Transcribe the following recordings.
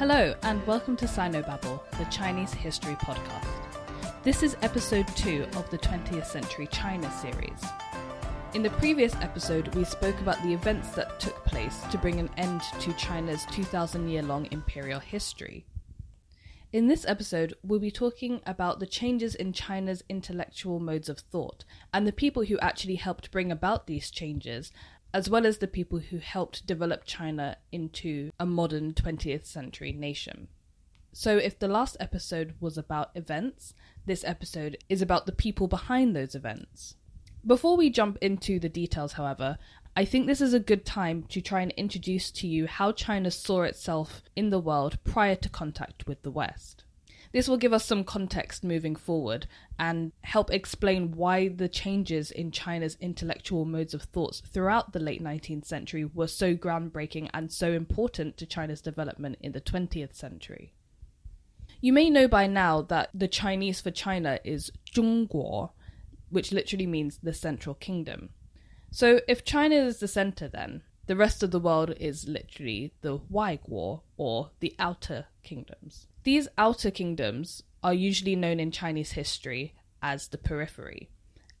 Hello, and welcome to Sinobabble, the Chinese History Podcast. This is episode 2 of the 20th Century China series. In the previous episode, we spoke about the events that took place to bring an end to China's 2,000 year long imperial history. In this episode, we'll be talking about the changes in China's intellectual modes of thought and the people who actually helped bring about these changes, as well as the people who helped develop China into a modern 20th century nation. So, if the last episode was about events, this episode is about the people behind those events. Before we jump into the details, however, I think this is a good time to try and introduce to you how China saw itself in the world prior to contact with the West. This will give us some context moving forward and help explain why the changes in China's intellectual modes of thoughts throughout the late 19th century were so groundbreaking and so important to China's development in the 20th century. You may know by now that the Chinese for China is 中国, which literally means the central kingdom. So if China is the center, then the rest of the world is literally the Waiguo or the outer kingdoms. These outer kingdoms are usually known in Chinese history as the periphery,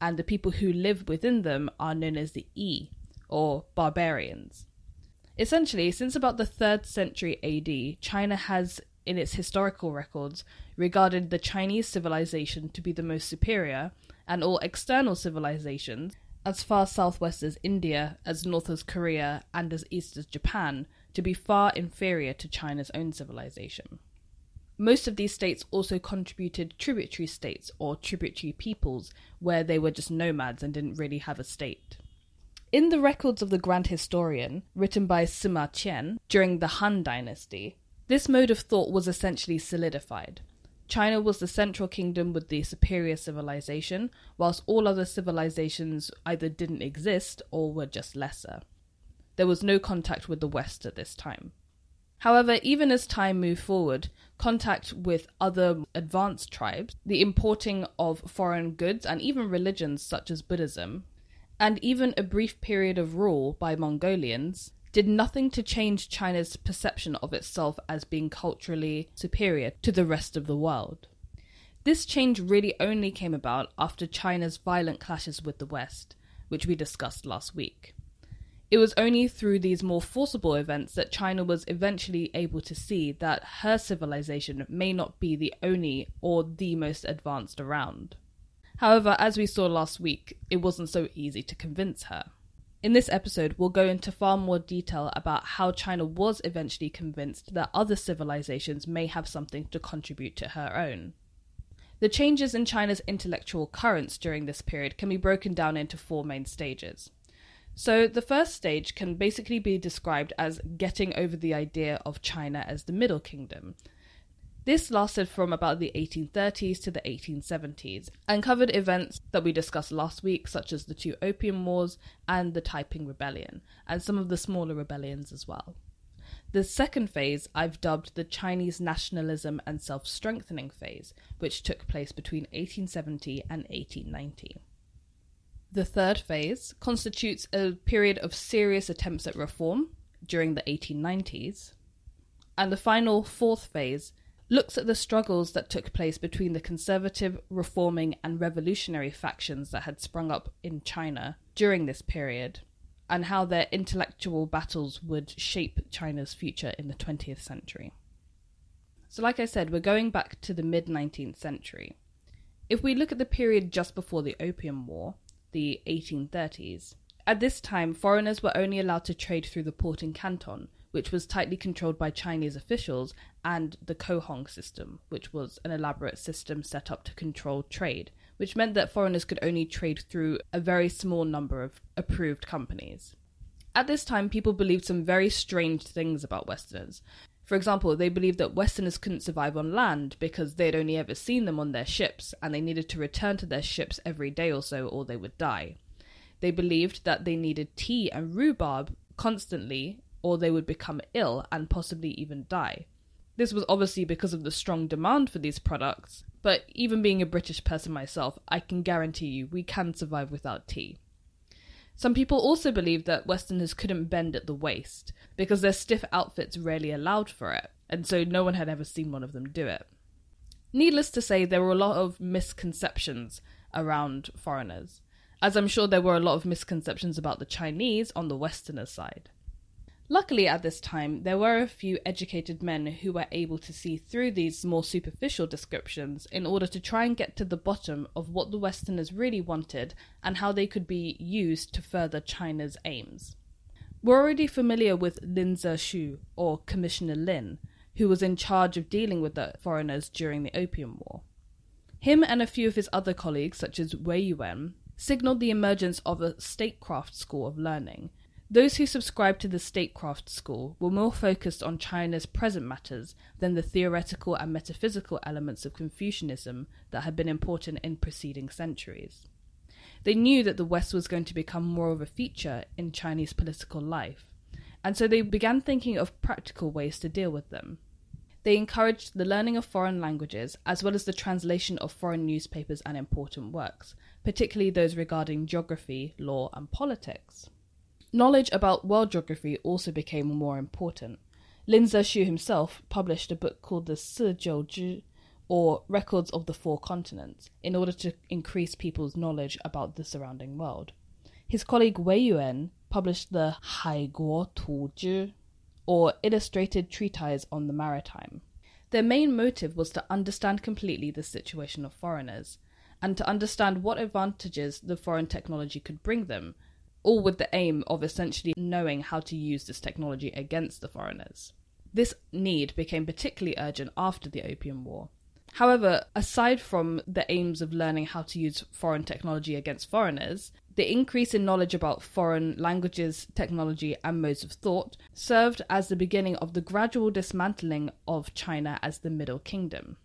and the people who live within them are known as the Yi or barbarians. Essentially, since about the 3rd century AD, China has in its historical records regarded the Chinese civilization to be the most superior, and all external civilizations, as far southwest as India, as north as Korea, and as east as Japan, to be far inferior to China's own civilization. Most of these states also contributed tributary states or tributary peoples, where they were just nomads and didn't really have a state. In the records of the Grand Historian, written by Sima Qian during the Han Dynasty, this mode of thought was essentially solidified. China was the central kingdom with the superior civilization, whilst all other civilizations either didn't exist or were just lesser. There was no contact with the West at this time. However, even as time moved forward, contact with other advanced tribes, the importing of foreign goods, and even religions such as Buddhism, and even a brief period of rule by Mongolians, did nothing to change China's perception of itself as being culturally superior to the rest of the world. This change really only came about after China's violent clashes with the West, which we discussed last week. It was only through these more forcible events that China was eventually able to see that her civilization may not be the only or the most advanced around. However, as we saw last week, it wasn't so easy to convince her. In this episode, we'll go into far more detail about how China was eventually convinced that other civilizations may have something to contribute to her own. The changes in China's intellectual currents during this period can be broken down into four main stages. So, the first stage can basically be described as getting over the idea of China as the Middle Kingdom, this lasted from about the 1830s to the 1870s and covered events that we discussed last week, such as the two Opium Wars and the Taiping Rebellion, and some of the smaller rebellions as well. The second phase I've dubbed the Chinese nationalism and self strengthening phase, which took place between 1870 and 1890. The third phase constitutes a period of serious attempts at reform during the 1890s. And the final fourth phase looks at the struggles that took place between the conservative, reforming, and revolutionary factions that had sprung up in China during this period, and how their intellectual battles would shape China's future in the 20th century. So, like I said, we're going back to the mid 19th century. If we look at the period just before the Opium War, the 1830s, at this time foreigners were only allowed to trade through the port in Canton, which was tightly controlled by Chinese officials, and the Cohong system, which was an elaborate system set up to control trade, which meant that foreigners could only trade through a very small number of approved companies. At this time, people believed some very strange things about Westerners. For example, they believed that Westerners couldn't survive on land because they'd only ever seen them on their ships, and they needed to return to their ships every day or so or they would die. They believed that they needed tea and rhubarb constantly or they would become ill and possibly even die. This was obviously because of the strong demand for these products, but even being a British person myself, I can guarantee you we can survive without tea. Some people also believed that Westerners couldn't bend at the waist because their stiff outfits rarely allowed for it, and so no one had ever seen one of them do it. Needless to say, there were a lot of misconceptions around foreigners, as I'm sure there were a lot of misconceptions about the Chinese on the Westerner side. Luckily, at this time, there were a few educated men who were able to see through these more superficial descriptions in order to try and get to the bottom of what the Westerners really wanted and how they could be used to further China's aims. We're already familiar with Lin Zexu, or Commissioner Lin, who was in charge of dealing with the foreigners during the Opium War. Him and a few of his other colleagues, such as Wei Yuan, signaled the emergence of a statecraft school of learning those who subscribed to the statecraft school were more focused on China's present matters than the theoretical and metaphysical elements of Confucianism that had been important in preceding centuries. They knew that the West was going to become more of a feature in Chinese political life, and so they began thinking of practical ways to deal with them. They encouraged the learning of foreign languages as well as the translation of foreign newspapers and important works, particularly those regarding geography, law, and politics. Knowledge about world geography also became more important. Lin Zexu himself published a book called the Si Zhou Zhi, or Records of the Four Continents, in order to increase people's knowledge about the surrounding world. His colleague Wei Yuan published the Hai Guo Tu Zhi, or Illustrated Treatise on the Maritime. Their main motive was to understand completely the situation of foreigners, and to understand what advantages the foreign technology could bring them, all with the aim of essentially knowing how to use this technology against the foreigners. This need became particularly urgent after the Opium War. However, aside from the aims of learning how to use foreign technology against foreigners, the increase in knowledge about foreign languages, technology, and modes of thought served as the beginning of the gradual dismantling of China as the Middle Kingdom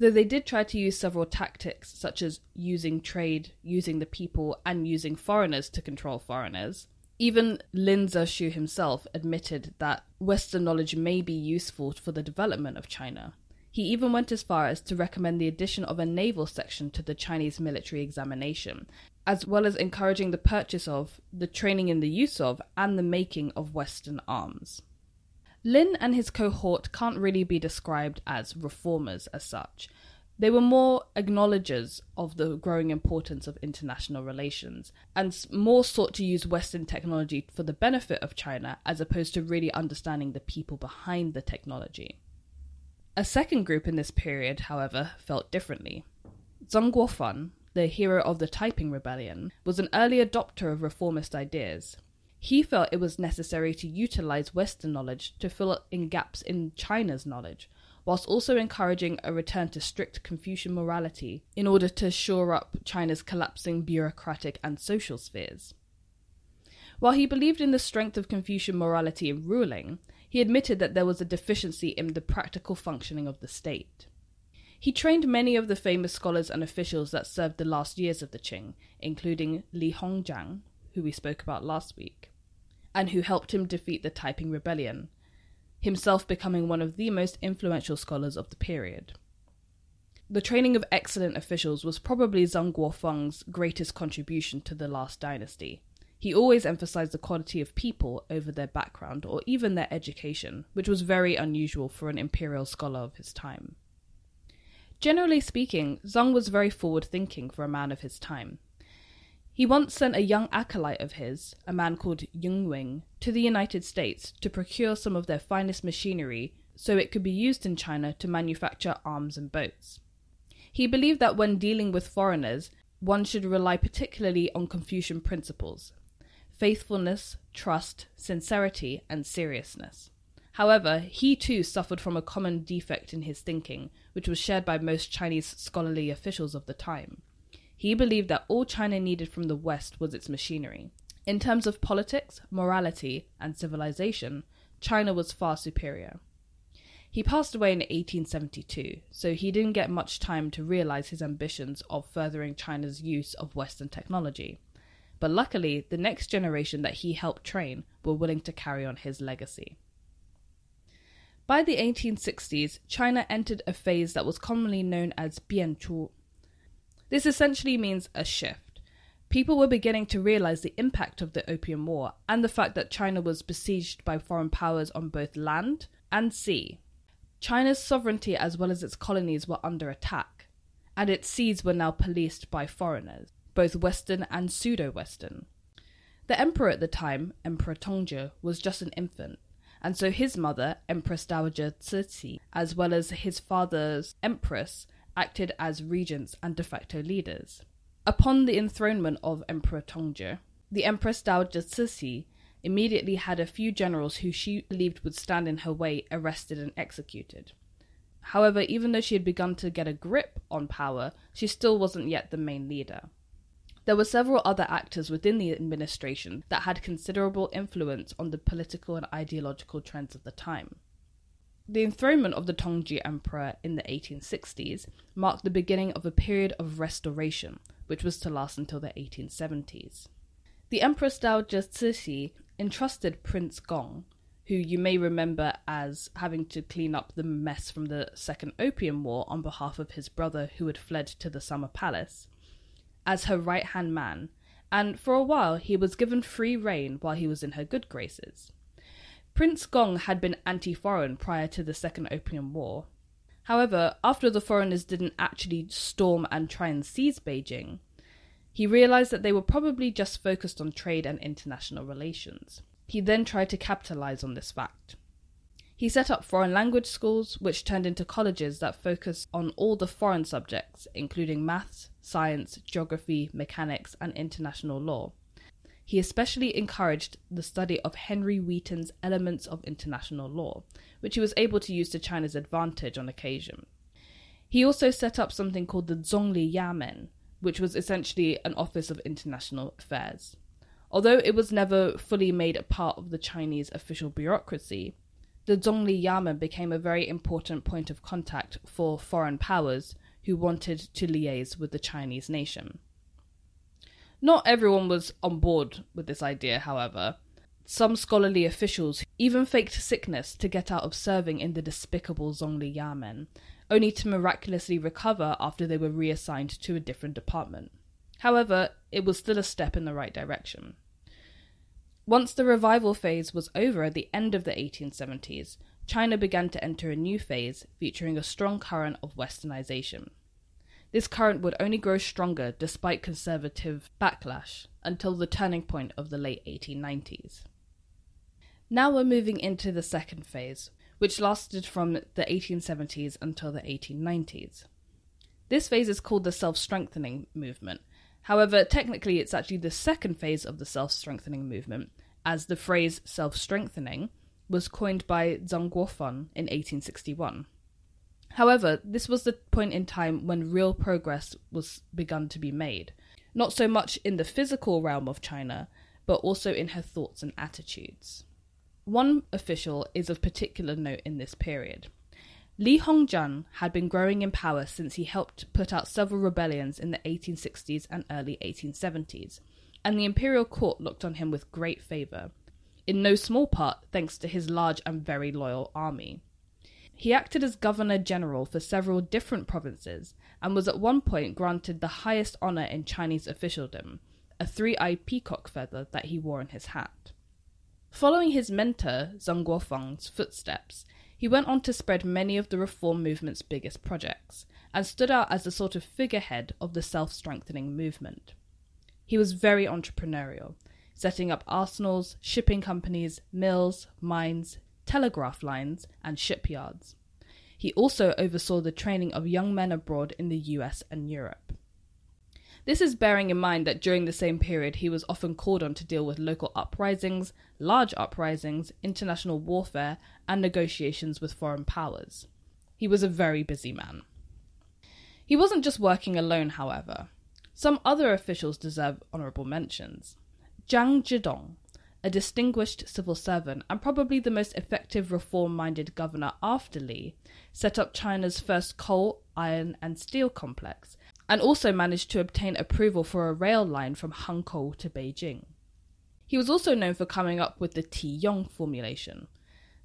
though they did try to use several tactics, such as using trade, using the people, and using foreigners to control foreigners. Even Lin Zexu himself admitted that Western knowledge may be useful for the development of China. He even went as far as to recommend the addition of a naval section to the Chinese military examination, as well as encouraging the purchase of, the training in the use of, and the making of Western arms. Lin and his cohort can't really be described as reformers as such. They were more acknowledgers of the growing importance of international relations and more sought to use Western technology for the benefit of China as opposed to really understanding the people behind the technology. A second group in this period, however, felt differently. Zhang Guofan, the hero of the Taiping Rebellion, was an early adopter of reformist ideas. He felt it was necessary to utilize Western knowledge to fill in gaps in China's knowledge, whilst also encouraging a return to strict Confucian morality in order to shore up China's collapsing bureaucratic and social spheres. While he believed in the strength of Confucian morality in ruling, he admitted that there was a deficiency in the practical functioning of the state. He trained many of the famous scholars and officials that served the last years of the Qing, including Li Hongzhang, who we spoke about last week and who helped him defeat the Taiping Rebellion, himself becoming one of the most influential scholars of the period. The training of excellent officials was probably Zhang Guofan's greatest contribution to the last dynasty. He always emphasized the quality of people over their background or even their education, which was very unusual for an imperial scholar of his time. Generally speaking, Zhang was very forward thinking for a man of his time. He once sent a young acolyte of his, a man called Yung Wing, to the United States to procure some of their finest machinery so it could be used in China to manufacture arms and boats. He believed that when dealing with foreigners, one should rely particularly on Confucian principles faithfulness, trust, sincerity, and seriousness. However, he too suffered from a common defect in his thinking, which was shared by most Chinese scholarly officials of the time. He believed that all China needed from the West was its machinery. In terms of politics, morality, and civilization, China was far superior. He passed away in 1872, so he didn't get much time to realize his ambitions of furthering China's use of Western technology. But luckily, the next generation that he helped train were willing to carry on his legacy. By the 1860s, China entered a phase that was commonly known as Bianchu, this essentially means a shift. People were beginning to realize the impact of the Opium War and the fact that China was besieged by foreign powers on both land and sea. China's sovereignty as well as its colonies were under attack, and its seas were now policed by foreigners, both Western and pseudo Western. The emperor at the time, Emperor Tongzhi, was just an infant, and so his mother, Empress Dowager Cixi, as well as his father's empress, acted as regents and de facto leaders. Upon the enthronement of Emperor Tongzhi, the Empress Dowager Cixi immediately had a few generals who she believed would stand in her way arrested and executed. However, even though she had begun to get a grip on power, she still wasn't yet the main leader. There were several other actors within the administration that had considerable influence on the political and ideological trends of the time. The enthronement of the Tongzhi Emperor in the 1860s marked the beginning of a period of restoration, which was to last until the 1870s. The Empress Dowager Cixi entrusted Prince Gong, who you may remember as having to clean up the mess from the Second Opium War on behalf of his brother who had fled to the Summer Palace, as her right hand man, and for a while he was given free rein while he was in her good graces. Prince Gong had been anti foreign prior to the Second Opium War. However, after the foreigners didn't actually storm and try and seize Beijing, he realized that they were probably just focused on trade and international relations. He then tried to capitalize on this fact. He set up foreign language schools, which turned into colleges that focused on all the foreign subjects, including maths, science, geography, mechanics, and international law. He especially encouraged the study of Henry Wheaton's Elements of International Law, which he was able to use to China's advantage on occasion. He also set up something called the Zongli Yamen, which was essentially an office of international affairs. Although it was never fully made a part of the Chinese official bureaucracy, the Zongli Yamen became a very important point of contact for foreign powers who wanted to liaise with the Chinese nation. Not everyone was on board with this idea, however. Some scholarly officials even faked sickness to get out of serving in the despicable Zongli Yamen, only to miraculously recover after they were reassigned to a different department. However, it was still a step in the right direction. Once the revival phase was over at the end of the 1870s, China began to enter a new phase featuring a strong current of westernization. This current would only grow stronger despite conservative backlash until the turning point of the late 1890s. Now we're moving into the second phase, which lasted from the 1870s until the 1890s. This phase is called the self strengthening movement. However, technically, it's actually the second phase of the self strengthening movement, as the phrase self strengthening was coined by Zhang Guofan in 1861. However, this was the point in time when real progress was begun to be made, not so much in the physical realm of China, but also in her thoughts and attitudes. One official is of particular note in this period. Li Hongzhang had been growing in power since he helped put out several rebellions in the 1860s and early 1870s, and the imperial court looked on him with great favour, in no small part thanks to his large and very loyal army. He acted as governor general for several different provinces and was at one point granted the highest honour in Chinese officialdom, a three eyed peacock feather that he wore in his hat. Following his mentor, Zhang Guofan's footsteps, he went on to spread many of the reform movement's biggest projects, and stood out as the sort of figurehead of the self strengthening movement. He was very entrepreneurial, setting up arsenals, shipping companies, mills, mines, telegraph lines, and shipyards. He also oversaw the training of young men abroad in the US and Europe. This is bearing in mind that during the same period he was often called on to deal with local uprisings, large uprisings, international warfare, and negotiations with foreign powers. He was a very busy man. He wasn't just working alone, however. Some other officials deserve honourable mentions. Zhang Zhidong, a distinguished civil servant and probably the most effective reform minded governor after Li, set up China's first coal, iron, and steel complex and also managed to obtain approval for a rail line from Hankou to Beijing. He was also known for coming up with the Ti Yong formulation,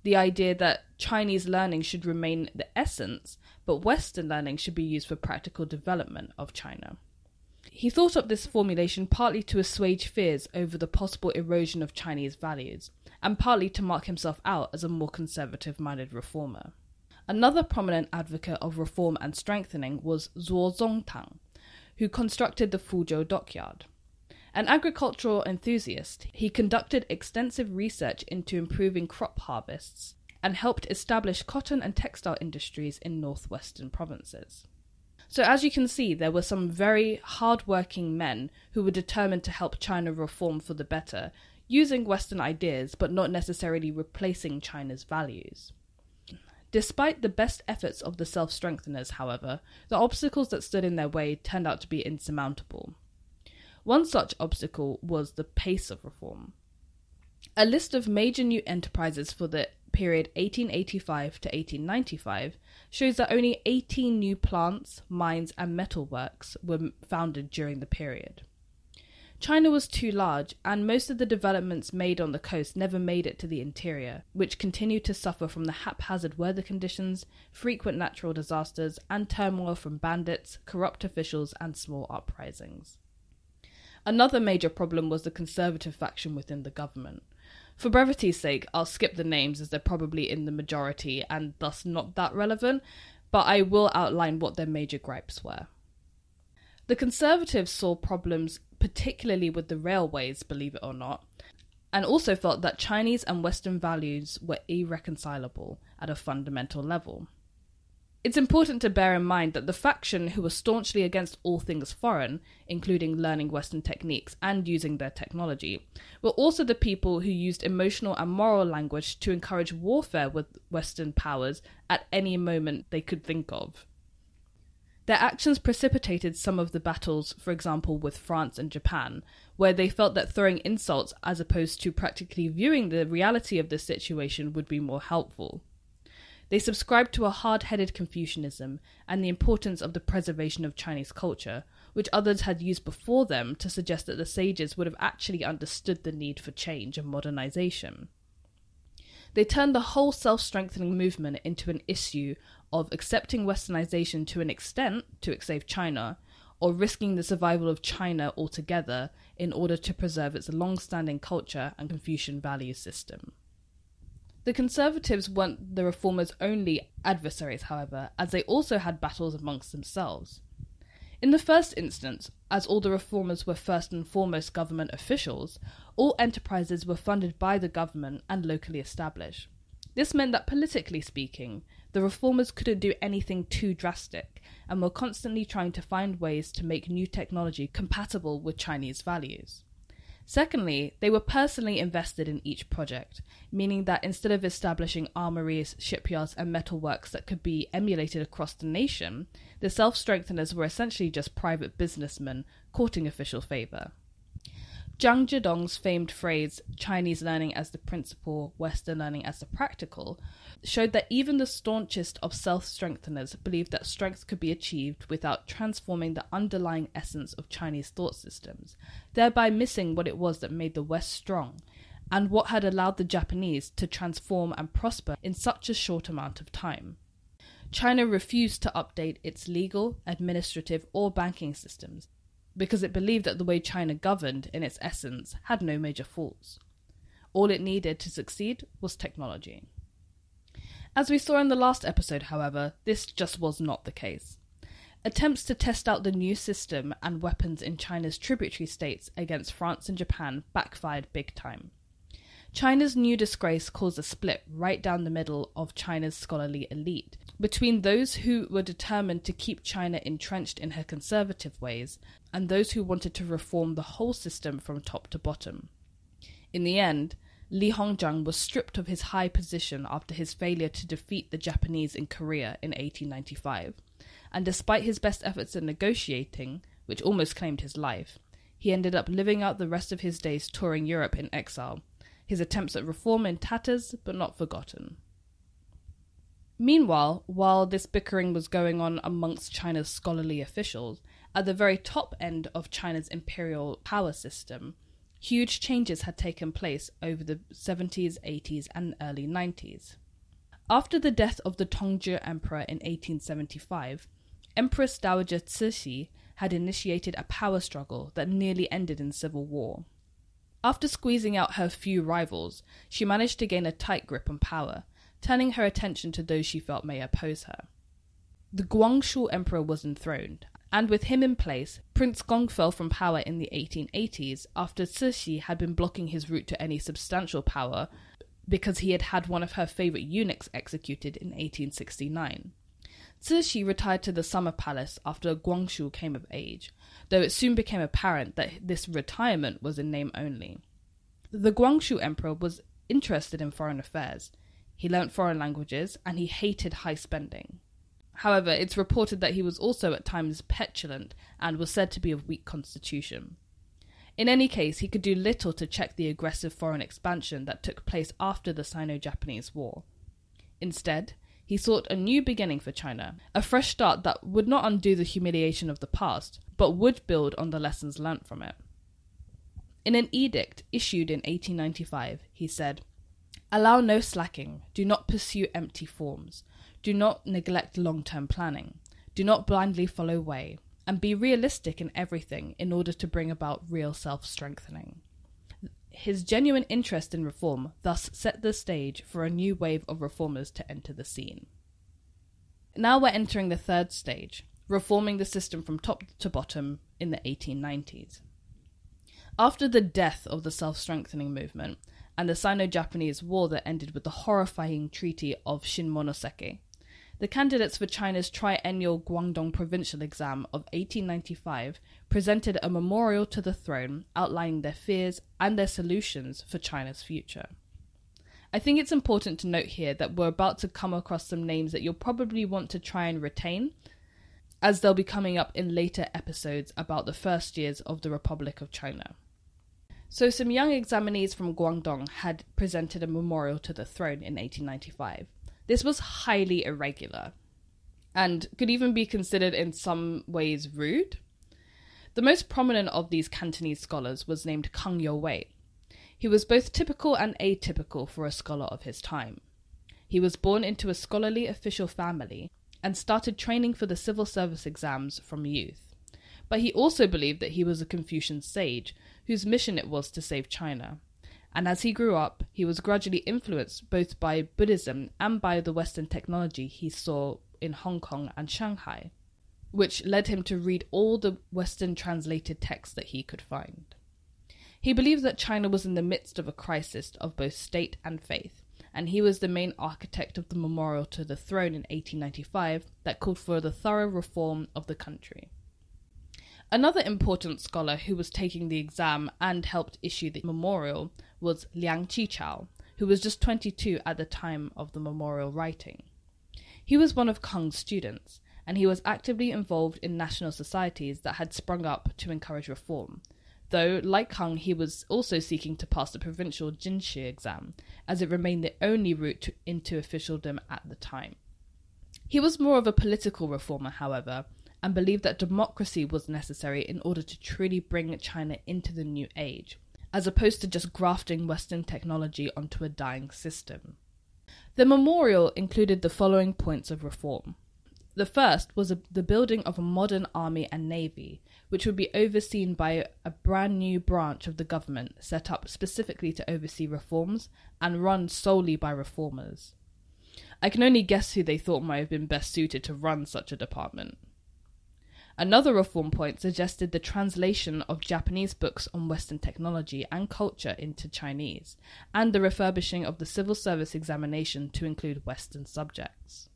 the idea that Chinese learning should remain the essence, but Western learning should be used for practical development of China. He thought up this formulation partly to assuage fears over the possible erosion of Chinese values, and partly to mark himself out as a more conservative minded reformer. Another prominent advocate of reform and strengthening was Zuo Zongtang, who constructed the Fuzhou dockyard. An agricultural enthusiast, he conducted extensive research into improving crop harvests and helped establish cotton and textile industries in northwestern provinces. So, as you can see, there were some very hard-working men who were determined to help China reform for the better, using Western ideas but not necessarily replacing China's values. Despite the best efforts of the self strengtheners, however, the obstacles that stood in their way turned out to be insurmountable. One such obstacle was the pace of reform. A list of major new enterprises for the period 1885 to 1895 shows that only 18 new plants, mines, and metalworks were founded during the period. China was too large, and most of the developments made on the coast never made it to the interior, which continued to suffer from the haphazard weather conditions, frequent natural disasters, and turmoil from bandits, corrupt officials, and small uprisings. Another major problem was the conservative faction within the government. For brevity's sake, I'll skip the names as they're probably in the majority and thus not that relevant, but I will outline what their major gripes were. The Conservatives saw problems particularly with the railways, believe it or not, and also felt that Chinese and Western values were irreconcilable at a fundamental level. It's important to bear in mind that the faction who were staunchly against all things foreign, including learning Western techniques and using their technology, were also the people who used emotional and moral language to encourage warfare with Western powers at any moment they could think of. Their actions precipitated some of the battles, for example, with France and Japan, where they felt that throwing insults as opposed to practically viewing the reality of the situation would be more helpful. They subscribed to a hard headed Confucianism and the importance of the preservation of Chinese culture, which others had used before them to suggest that the sages would have actually understood the need for change and modernization. They turned the whole self strengthening movement into an issue of accepting westernization to an extent to save China, or risking the survival of China altogether in order to preserve its long standing culture and Confucian value system. The Conservatives weren't the reformers' only adversaries, however, as they also had battles amongst themselves. In the first instance, as all the reformers were first and foremost government officials, all enterprises were funded by the government and locally established. This meant that, politically speaking, the reformers couldn't do anything too drastic and were constantly trying to find ways to make new technology compatible with Chinese values. Secondly, they were personally invested in each project, meaning that instead of establishing armories, shipyards, and metalworks that could be emulated across the nation, the self strengtheners were essentially just private businessmen courting official favour. Zhang Zhidong's famed phrase, Chinese learning as the principle, Western learning as the practical, showed that even the staunchest of self strengtheners believed that strength could be achieved without transforming the underlying essence of Chinese thought systems, thereby missing what it was that made the West strong and what had allowed the Japanese to transform and prosper in such a short amount of time. China refused to update its legal, administrative, or banking systems because it believed that the way China governed, in its essence, had no major faults. All it needed to succeed was technology. As we saw in the last episode, however, this just was not the case. Attempts to test out the new system and weapons in China's tributary states against France and Japan backfired big time. China's new disgrace caused a split right down the middle of China's scholarly elite between those who were determined to keep China entrenched in her conservative ways and those who wanted to reform the whole system from top to bottom. In the end, Li Hongzhang was stripped of his high position after his failure to defeat the Japanese in Korea in 1895. And despite his best efforts at negotiating, which almost claimed his life, he ended up living out the rest of his days touring Europe in exile, his attempts at reform in tatters but not forgotten. Meanwhile, while this bickering was going on amongst China's scholarly officials, at the very top end of China's imperial power system, huge changes had taken place over the 70s, 80s, and early 90s. After the death of the Tongzhi Emperor in 1875, Empress Dowager Cixi had initiated a power struggle that nearly ended in civil war. After squeezing out her few rivals, she managed to gain a tight grip on power, turning her attention to those she felt may oppose her. The Guangxu Emperor was enthroned, and with him in place, Prince Gong fell from power in the 1880s after Cixi had been blocking his route to any substantial power because he had had one of her favourite eunuchs executed in 1869. Cixi retired to the summer palace after Guangxu came of age, though it soon became apparent that this retirement was in name only. The Guangxu emperor was interested in foreign affairs. He learnt foreign languages and he hated high spending. However, it's reported that he was also at times petulant and was said to be of weak constitution. In any case, he could do little to check the aggressive foreign expansion that took place after the Sino Japanese War. Instead, he sought a new beginning for China, a fresh start that would not undo the humiliation of the past, but would build on the lessons learnt from it. In an edict issued in 1895, he said, Allow no slacking, do not pursue empty forms, do not neglect long term planning. Do not blindly follow way. And be realistic in everything in order to bring about real self strengthening. His genuine interest in reform thus set the stage for a new wave of reformers to enter the scene. Now we're entering the third stage, reforming the system from top to bottom in the 1890s. After the death of the self strengthening movement and the Sino Japanese War that ended with the horrifying Treaty of Shimonoseki, the candidates for China's triennial Guangdong provincial exam of 1895 presented a memorial to the throne outlining their fears and their solutions for China's future. I think it's important to note here that we're about to come across some names that you'll probably want to try and retain, as they'll be coming up in later episodes about the first years of the Republic of China. So, some young examinees from Guangdong had presented a memorial to the throne in 1895. This was highly irregular and could even be considered in some ways rude. The most prominent of these Cantonese scholars was named Kang Youwei. He was both typical and atypical for a scholar of his time. He was born into a scholarly official family and started training for the civil service exams from youth. But he also believed that he was a Confucian sage whose mission it was to save China and as he grew up, he was gradually influenced both by Buddhism and by the Western technology he saw in Hong Kong and Shanghai, which led him to read all the Western translated texts that he could find. He believed that China was in the midst of a crisis of both state and faith, and he was the main architect of the memorial to the throne in 1895 that called for the thorough reform of the country. Another important scholar who was taking the exam and helped issue the memorial was Liang Qichao, who was just 22 at the time of the memorial writing. He was one of Kang's students, and he was actively involved in national societies that had sprung up to encourage reform. Though, like Kang, he was also seeking to pass the provincial Jinshi exam, as it remained the only route to, into officialdom at the time. He was more of a political reformer, however, and believed that democracy was necessary in order to truly bring China into the new age, as opposed to just grafting Western technology onto a dying system. The memorial included the following points of reform. The first was a, the building of a modern army and navy, which would be overseen by a brand new branch of the government set up specifically to oversee reforms and run solely by reformers. I can only guess who they thought might have been best suited to run such a department. Another reform point suggested the translation of Japanese books on Western technology and culture into Chinese, and the refurbishing of the civil service examination to include Western subjects.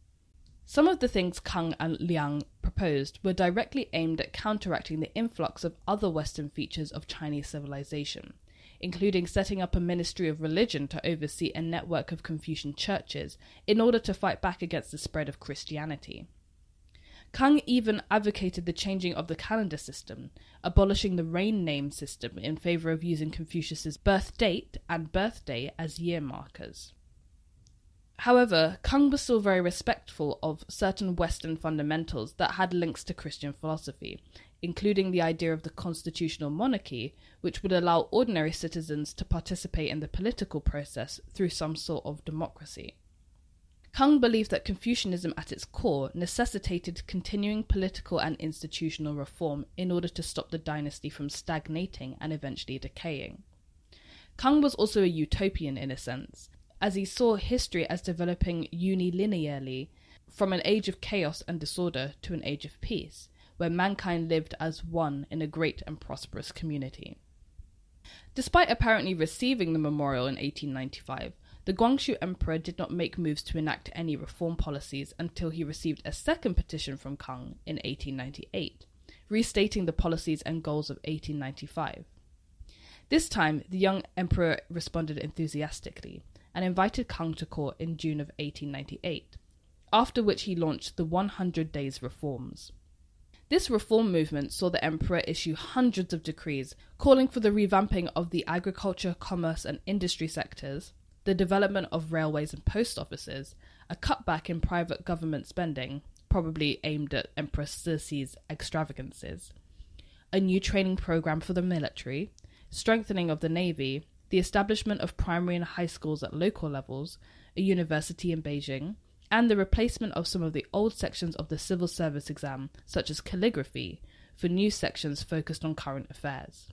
Some of the things Kang and Liang proposed were directly aimed at counteracting the influx of other Western features of Chinese civilization, including setting up a ministry of religion to oversee a network of Confucian churches in order to fight back against the spread of Christianity. Kang even advocated the changing of the calendar system, abolishing the reign name system in favor of using Confucius's birth date and birthday as year markers. However, Kang was still very respectful of certain Western fundamentals that had links to Christian philosophy, including the idea of the constitutional monarchy, which would allow ordinary citizens to participate in the political process through some sort of democracy. Kang believed that Confucianism at its core necessitated continuing political and institutional reform in order to stop the dynasty from stagnating and eventually decaying. Kang was also a utopian in a sense, as he saw history as developing unilinearly from an age of chaos and disorder to an age of peace, where mankind lived as one in a great and prosperous community. Despite apparently receiving the memorial in 1895, the Guangxu Emperor did not make moves to enact any reform policies until he received a second petition from Kang in 1898, restating the policies and goals of 1895. This time, the young emperor responded enthusiastically and invited Kang to court in June of 1898, after which he launched the 100 Days Reforms. This reform movement saw the emperor issue hundreds of decrees calling for the revamping of the agriculture, commerce, and industry sectors, the development of railways and post offices, a cutback in private government spending, probably aimed at Empress Cixi's extravagances, a new training program for the military, strengthening of the navy, the establishment of primary and high schools at local levels, a university in Beijing, and the replacement of some of the old sections of the civil service exam, such as calligraphy, for new sections focused on current affairs.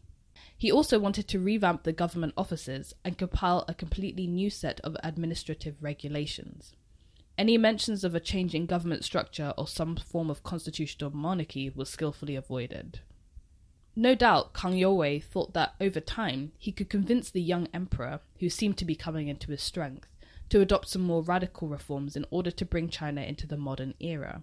He also wanted to revamp the government offices and compile a completely new set of administrative regulations. Any mentions of a change in government structure or some form of constitutional monarchy was skillfully avoided. No doubt Kang Youwei thought that over time he could convince the young emperor, who seemed to be coming into his strength, to adopt some more radical reforms in order to bring China into the modern era.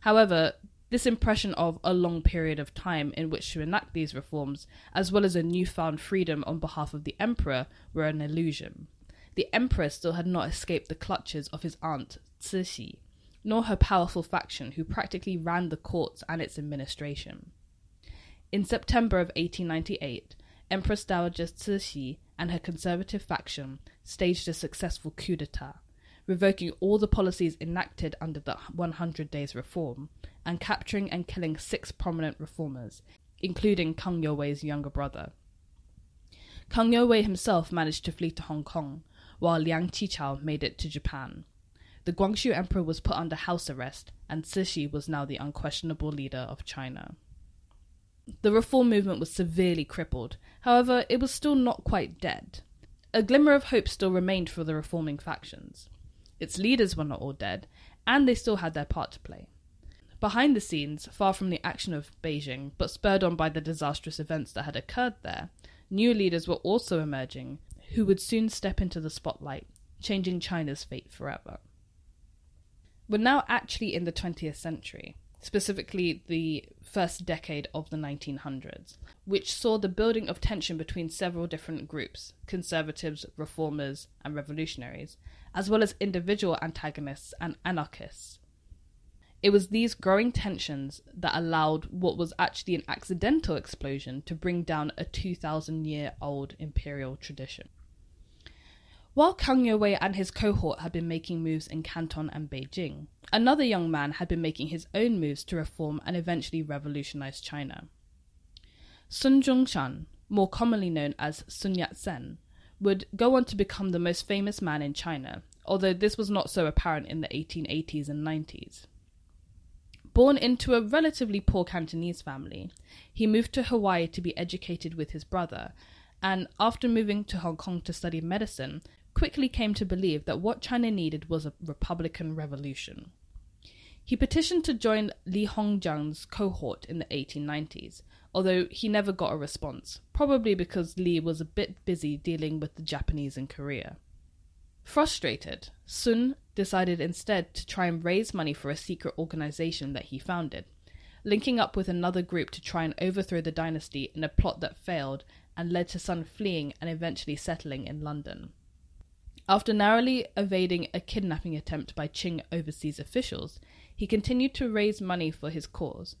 However, this impression of a long period of time in which to enact these reforms, as well as a newfound freedom on behalf of the emperor, were an illusion. The emperor still had not escaped the clutches of his aunt Cixi, nor her powerful faction, who practically ran the courts and its administration. In September of 1898, Empress Dowager Cixi and her conservative faction staged a successful coup d'etat, revoking all the policies enacted under the 100 Days Reform and capturing and killing six prominent reformers, including Kang Youwei's younger brother. Kang Youwei himself managed to flee to Hong Kong, while Liang Qichao made it to Japan. The Guangxu Emperor was put under house arrest, and Cixi was now the unquestionable leader of China. The reform movement was severely crippled, however, it was still not quite dead. A glimmer of hope still remained for the reforming factions. Its leaders were not all dead, and they still had their part to play. Behind the scenes, far from the action of Beijing, but spurred on by the disastrous events that had occurred there, new leaders were also emerging who would soon step into the spotlight, changing China's fate forever. We're now actually in the 20th century, specifically the first decade of the 1900s, which saw the building of tension between several different groups conservatives, reformers, and revolutionaries, as well as individual antagonists and anarchists. It was these growing tensions that allowed what was actually an accidental explosion to bring down a 2,000 year old imperial tradition. While Kang Youwei and his cohort had been making moves in Canton and Beijing, another young man had been making his own moves to reform and eventually revolutionize China. Sun Zhongshan, more commonly known as Sun Yat-sen, would go on to become the most famous man in China, although this was not so apparent in the 1880s and 90s. Born into a relatively poor Cantonese family, he moved to Hawaii to be educated with his brother, and after moving to Hong Kong to study medicine, quickly came to believe that what China needed was a republican revolution. He petitioned to join Li Hongzhang's cohort in the 1890s, although he never got a response, probably because Li was a bit busy dealing with the Japanese in Korea. Frustrated, Sun decided instead to try and raise money for a secret organization that he founded, linking up with another group to try and overthrow the dynasty in a plot that failed and led to Sun fleeing and eventually settling in London. After narrowly evading a kidnapping attempt by Qing overseas officials, he continued to raise money for his cause,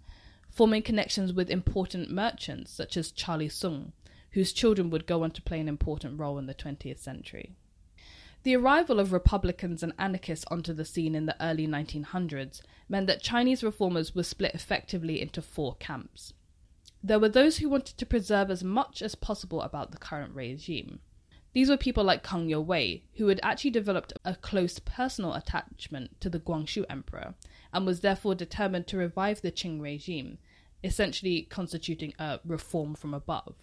forming connections with important merchants such as Charlie Soong, whose children would go on to play an important role in the 20th century. The arrival of Republicans and anarchists onto the scene in the early 1900s meant that Chinese reformers were split effectively into four camps. There were those who wanted to preserve as much as possible about the current regime. These were people like Kang Youwei, who had actually developed a close personal attachment to the Guangxu emperor and was therefore determined to revive the Qing regime, essentially constituting a reform from above.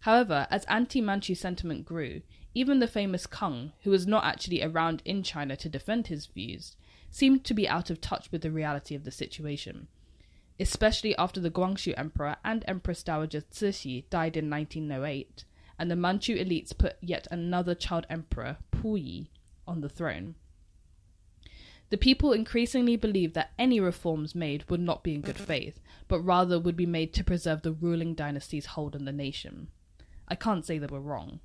However, as anti Manchu sentiment grew, even the famous Kang, who was not actually around in China to defend his views, seemed to be out of touch with the reality of the situation, especially after the Guangxu Emperor and Empress Dowager Cixi died in 1908, and the Manchu elites put yet another child emperor, Puyi, on the throne. The people increasingly believed that any reforms made would not be in good faith, but rather would be made to preserve the ruling dynasty's hold on the nation. I can't say they were wrong.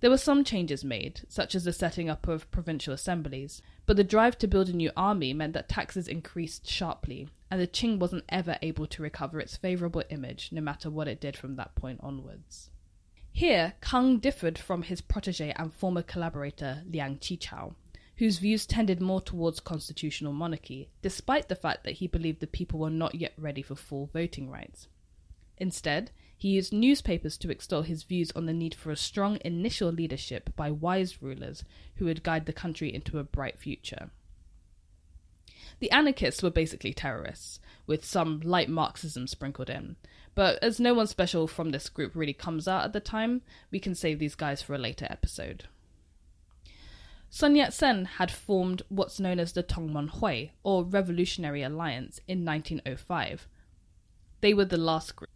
There were some changes made, such as the setting up of provincial assemblies, but the drive to build a new army meant that taxes increased sharply, and the Qing wasn't ever able to recover its favourable image, no matter what it did from that point onwards. Here, Kang differed from his protege and former collaborator Liang Qichao, whose views tended more towards constitutional monarchy, despite the fact that he believed the people were not yet ready for full voting rights. Instead, he used newspapers to extol his views on the need for a strong initial leadership by wise rulers who would guide the country into a bright future. The anarchists were basically terrorists, with some light Marxism sprinkled in. But as no one special from this group really comes out at the time, we can save these guys for a later episode. Sun Yat sen had formed what's known as the Tongmeng Hui, or Revolutionary Alliance, in 1905. They were the last group.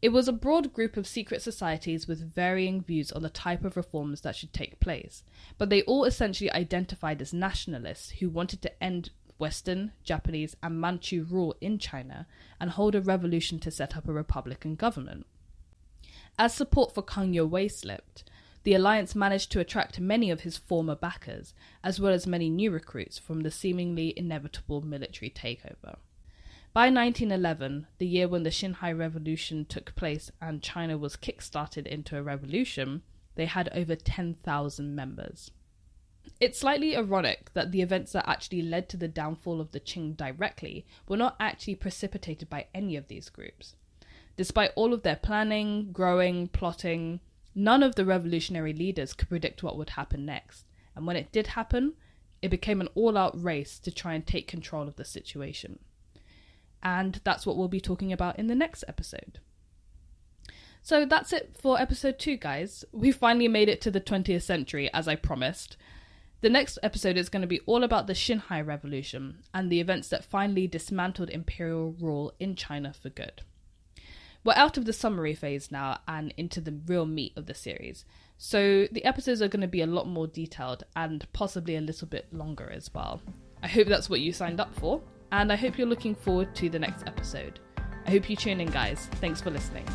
It was a broad group of secret societies with varying views on the type of reforms that should take place, but they all essentially identified as nationalists who wanted to end Western, Japanese, and Manchu rule in China and hold a revolution to set up a republican government. As support for Kang Youwei slipped, the alliance managed to attract many of his former backers, as well as many new recruits from the seemingly inevitable military takeover. By 1911, the year when the Xinhai Revolution took place and China was kick-started into a revolution, they had over 10,000 members. It's slightly ironic that the events that actually led to the downfall of the Qing directly were not actually precipitated by any of these groups. Despite all of their planning, growing, plotting, none of the revolutionary leaders could predict what would happen next. And when it did happen, it became an all out race to try and take control of the situation. And that's what we'll be talking about in the next episode. So that's it for episode two, guys. We finally made it to the 20th century, as I promised. The next episode is going to be all about the Xinhai Revolution and the events that finally dismantled imperial rule in China for good. We're out of the summary phase now and into the real meat of the series. So the episodes are going to be a lot more detailed and possibly a little bit longer as well. I hope that's what you signed up for and I hope you're looking forward to the next episode. I hope you tune in, guys. Thanks for listening.